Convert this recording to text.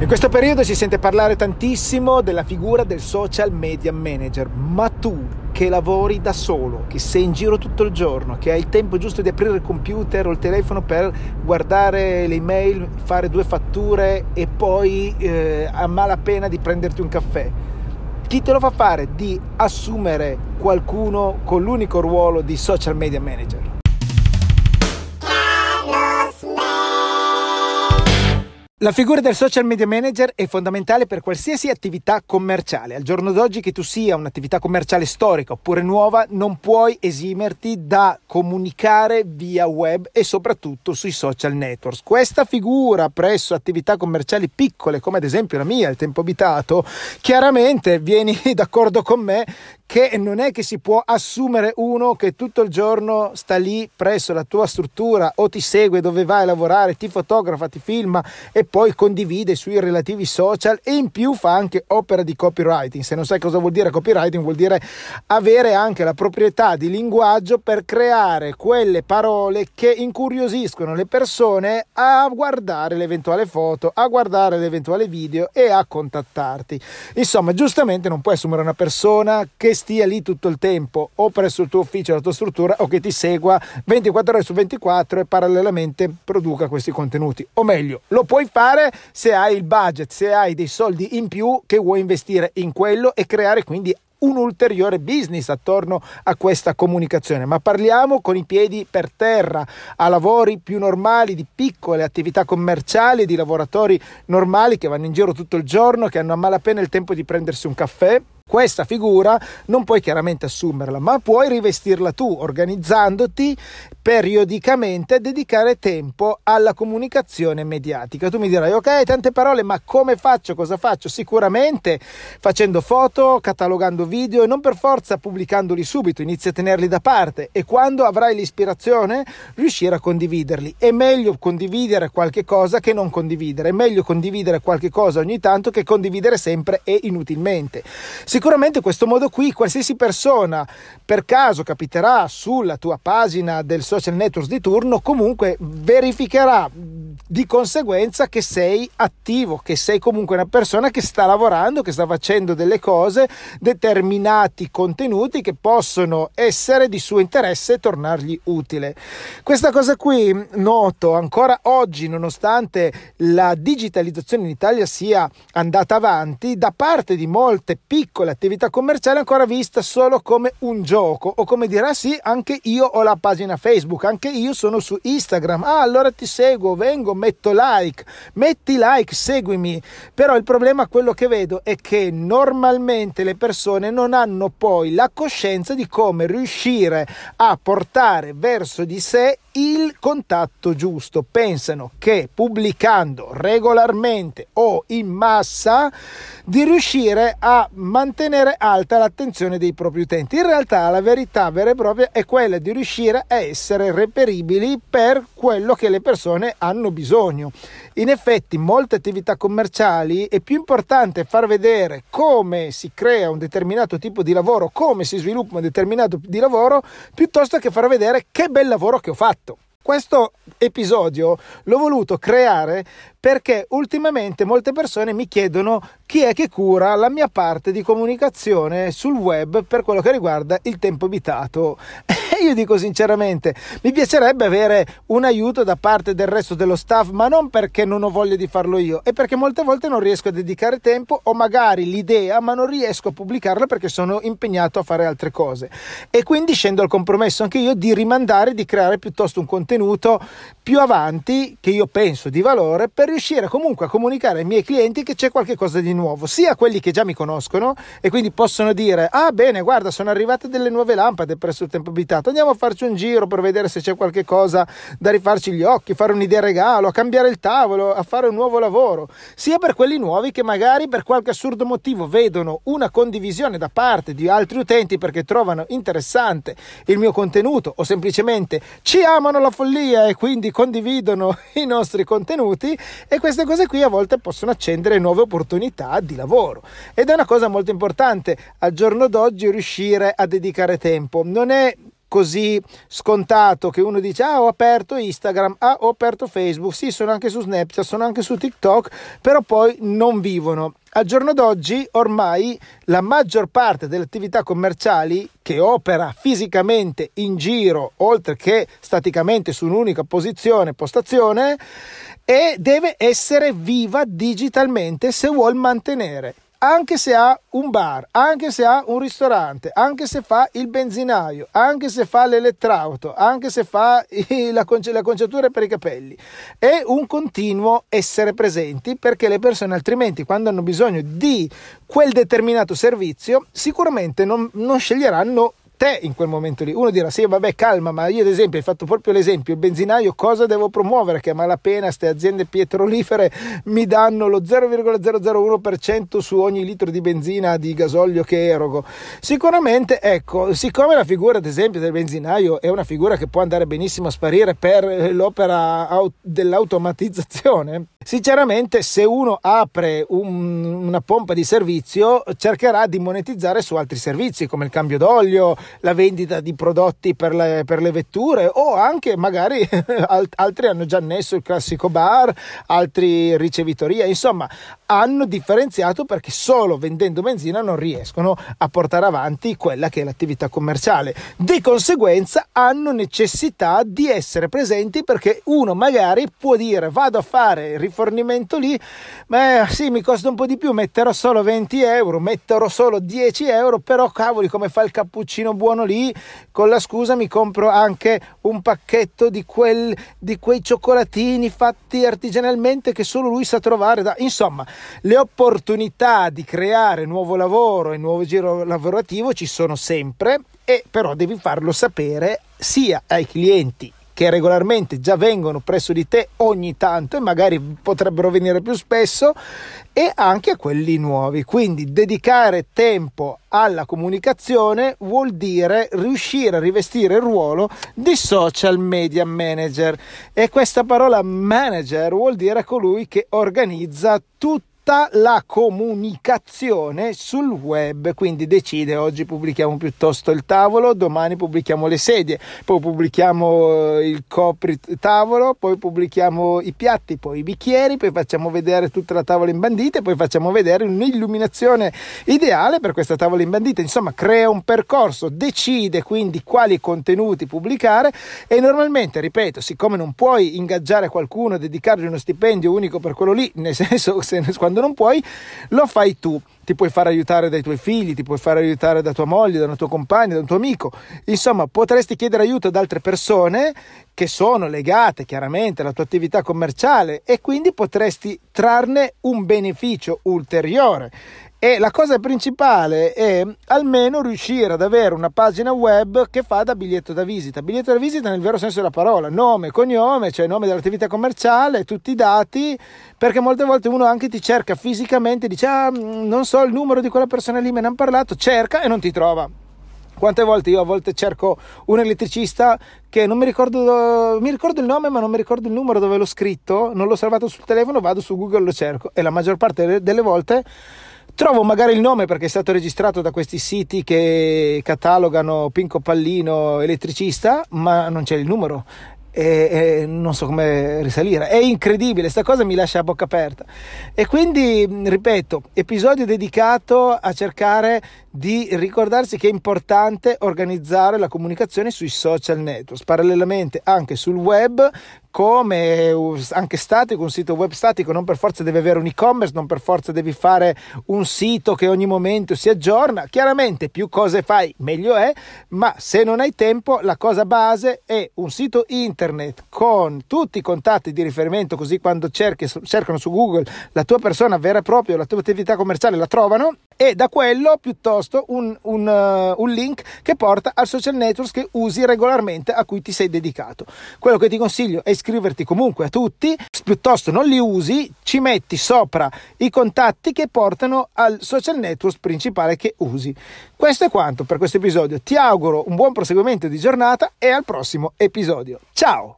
In questo periodo si sente parlare tantissimo della figura del social media manager, ma tu che lavori da solo, che sei in giro tutto il giorno, che hai il tempo giusto di aprire il computer o il telefono per guardare le email, fare due fatture e poi eh, a malapena di prenderti un caffè. Chi te lo fa fare di assumere qualcuno con l'unico ruolo di social media manager? La figura del social media manager è fondamentale per qualsiasi attività commerciale. Al giorno d'oggi che tu sia un'attività commerciale storica oppure nuova, non puoi esimerti da comunicare via web e soprattutto sui social networks. Questa figura presso attività commerciali piccole, come ad esempio la mia, il tempo abitato, chiaramente vieni d'accordo con me che non è che si può assumere uno che tutto il giorno sta lì presso la tua struttura o ti segue dove vai a lavorare, ti fotografa, ti filma e poi condivide sui relativi social e in più fa anche opera di copywriting. Se non sai cosa vuol dire copywriting, vuol dire avere anche la proprietà di linguaggio per creare quelle parole che incuriosiscono le persone a guardare l'eventuale foto, a guardare l'eventuale video e a contattarti. Insomma, giustamente non puoi assumere una persona che stia lì tutto il tempo o presso il tuo ufficio, la tua struttura o che ti segua 24 ore su 24 e parallelamente produca questi contenuti. O meglio, lo puoi fare se hai il budget, se hai dei soldi in più che vuoi investire in quello e creare quindi un ulteriore business attorno a questa comunicazione, ma parliamo con i piedi per terra, a lavori più normali, di piccole attività commerciali, di lavoratori normali che vanno in giro tutto il giorno, che hanno a malapena il tempo di prendersi un caffè questa figura non puoi chiaramente assumerla, ma puoi rivestirla tu organizzandoti periodicamente a dedicare tempo alla comunicazione mediatica. Tu mi dirai, ok, tante parole, ma come faccio? Cosa faccio? Sicuramente facendo foto, catalogando video e non per forza pubblicandoli subito, inizia a tenerli da parte e quando avrai l'ispirazione riuscire a condividerli. È meglio condividere qualche cosa che non condividere, è meglio condividere qualche cosa ogni tanto che condividere sempre e inutilmente. Sicuramente questo modo qui qualsiasi persona per caso capiterà sulla tua pagina del social network di turno comunque verificherà di conseguenza che sei attivo, che sei comunque una persona che sta lavorando, che sta facendo delle cose, determinati contenuti che possono essere di suo interesse e tornargli utile. Questa cosa qui noto ancora oggi, nonostante la digitalizzazione in Italia sia andata avanti, da parte di molte piccole attività commerciali ancora vista solo come un gioco o come dire ah sì, anche io ho la pagina Facebook, anche io sono su Instagram. Ah, allora ti seguo, vengo, metto like, metti like, seguimi. Però il problema quello che vedo è che normalmente le persone non hanno poi la coscienza di come riuscire a portare verso di sé il contatto giusto. Pensano che pubblicando regolarmente o in massa di riuscire a mantenere alta l'attenzione dei propri utenti. In realtà la verità vera e propria è quella di riuscire a essere reperibili per quello che le persone hanno bisogno. In effetti, molte attività commerciali è più importante far vedere come si crea un determinato tipo di lavoro, come si sviluppa un determinato di lavoro, piuttosto che far vedere che bel lavoro che ho fatto. Questo episodio l'ho voluto creare perché ultimamente molte persone mi chiedono chi è che cura la mia parte di comunicazione sul web per quello che riguarda il tempo abitato. E io dico sinceramente, mi piacerebbe avere un aiuto da parte del resto dello staff, ma non perché non ho voglia di farlo io, è perché molte volte non riesco a dedicare tempo o magari l'idea, ma non riesco a pubblicarla perché sono impegnato a fare altre cose. E quindi scendo al compromesso anche io di rimandare, di creare piuttosto un contenuto più avanti che io penso di valore per riuscire comunque a comunicare ai miei clienti che c'è qualcosa di nuovo, sia quelli che già mi conoscono e quindi possono dire ah bene guarda sono arrivate delle nuove lampade presso il tempo abitato, andiamo a farci un giro per vedere se c'è qualche cosa da rifarci gli occhi, fare un'idea regalo, a cambiare il tavolo, a fare un nuovo lavoro, sia per quelli nuovi che magari per qualche assurdo motivo vedono una condivisione da parte di altri utenti perché trovano interessante il mio contenuto o semplicemente ci amano la follia e quindi condividono i nostri contenuti e queste cose qui a volte possono accendere nuove opportunità di lavoro. Ed è una cosa molto importante al giorno d'oggi riuscire a dedicare tempo. Non è così scontato che uno dice ah ho aperto Instagram, ah ho aperto Facebook, sì sono anche su Snapchat, sono anche su TikTok, però poi non vivono. Al giorno d'oggi ormai la maggior parte delle attività commerciali che opera fisicamente in giro, oltre che staticamente su un'unica posizione, postazione, e deve essere viva digitalmente se vuol mantenere anche se ha un bar, anche se ha un ristorante, anche se fa il benzinaio, anche se fa l'elettrauto, anche se fa la, conciatura per i capelli, è un continuo essere presenti perché le persone altrimenti quando hanno bisogno di quel determinato servizio sicuramente non, non sceglieranno te in quel momento lì. Uno dirà: Sì, vabbè, calma, ma io ad esempio hai fatto proprio l'esempio: il benzinaio cosa devo promuovere? Che a malapena queste aziende petrolifere mi danno lo 0,001% su ogni litro di benzina di gasolio che erogo. Sicuramente, ecco, siccome la figura, ad esempio, del benzinaio è una figura che può andare benissimo a sparire per l'opera dell'automatizzazione, sinceramente, se uno apre un, una pompa di servizio, cercherà di monetizzare su altri servizi come il cambio d'olio la vendita di prodotti per le, per le vetture o anche magari altri hanno già annesso il classico bar, altri ricevitoria, insomma hanno differenziato perché solo vendendo benzina non riescono a portare avanti quella che è l'attività commerciale. Di conseguenza hanno necessità di essere presenti perché uno magari può dire vado a fare il rifornimento lì, ma sì mi costa un po' di più, metterò solo 20 euro, metterò solo 10 euro, però cavoli come fa il cappuccino buono lì, con la scusa mi compro anche un pacchetto di, quel, di quei cioccolatini fatti artigianalmente che solo lui sa trovare. Da... Insomma, le opportunità di creare nuovo lavoro e nuovo giro lavorativo ci sono sempre e però devi farlo sapere sia ai clienti che regolarmente già vengono presso di te ogni tanto e magari potrebbero venire più spesso e anche a quelli nuovi. Quindi dedicare tempo alla comunicazione vuol dire riuscire a rivestire il ruolo di social media manager e questa parola manager vuol dire colui che organizza tutto tutta la comunicazione sul web, quindi decide oggi pubblichiamo piuttosto il tavolo, domani pubblichiamo le sedie, poi pubblichiamo eh, il copri tavolo, poi pubblichiamo i piatti, poi i bicchieri, poi facciamo vedere tutta la tavola imbandita e poi facciamo vedere un'illuminazione ideale per questa tavola imbandita, insomma crea un percorso, decide quindi quali contenuti pubblicare e normalmente, ripeto, siccome non puoi ingaggiare qualcuno dedicargli uno stipendio unico per quello lì, nel senso se, quando quando non puoi, lo fai tu. Ti puoi fare aiutare dai tuoi figli, ti puoi fare aiutare da tua moglie, da un tuo compagno, da un tuo amico. Insomma, potresti chiedere aiuto ad altre persone che sono legate chiaramente alla tua attività commerciale e quindi potresti trarne un beneficio ulteriore. E la cosa principale è almeno riuscire ad avere una pagina web che fa da biglietto da visita. Biglietto da visita nel vero senso della parola, nome, cognome, cioè nome dell'attività commerciale, tutti i dati, perché molte volte uno anche ti cerca fisicamente, dice ah, mm, non so il numero di quella persona lì, me ne hanno parlato, cerca e non ti trova. Quante volte io a volte cerco un elettricista che non mi ricordo, mi ricordo il nome ma non mi ricordo il numero dove l'ho scritto, non l'ho salvato sul telefono, vado su Google e lo cerco e la maggior parte delle volte Trovo magari il nome perché è stato registrato da questi siti che catalogano Pinco Pallino elettricista, ma non c'è il numero e, e, non so come risalire. È incredibile, questa cosa mi lascia a bocca aperta. E quindi, ripeto, episodio dedicato a cercare di ricordarsi che è importante organizzare la comunicazione sui social network, parallelamente anche sul web come anche statico, un sito web statico non per forza deve avere un e-commerce, non per forza devi fare un sito che ogni momento si aggiorna. Chiaramente più cose fai meglio è, ma se non hai tempo la cosa base è un sito internet con tutti i contatti di riferimento così quando cerchi, cercano su Google la tua persona vera e propria, la tua attività commerciale la trovano e da quello piuttosto un, un, uh, un, link che porta al social network che usi regolarmente a cui ti sei dedicato. Quello che ti consiglio è iscriverti comunque a tutti, piuttosto non li usi, ci metti sopra i contatti che portano al social network principale che usi. Questo è quanto per questo episodio. Ti auguro un buon proseguimento di giornata e al prossimo episodio. Ciao!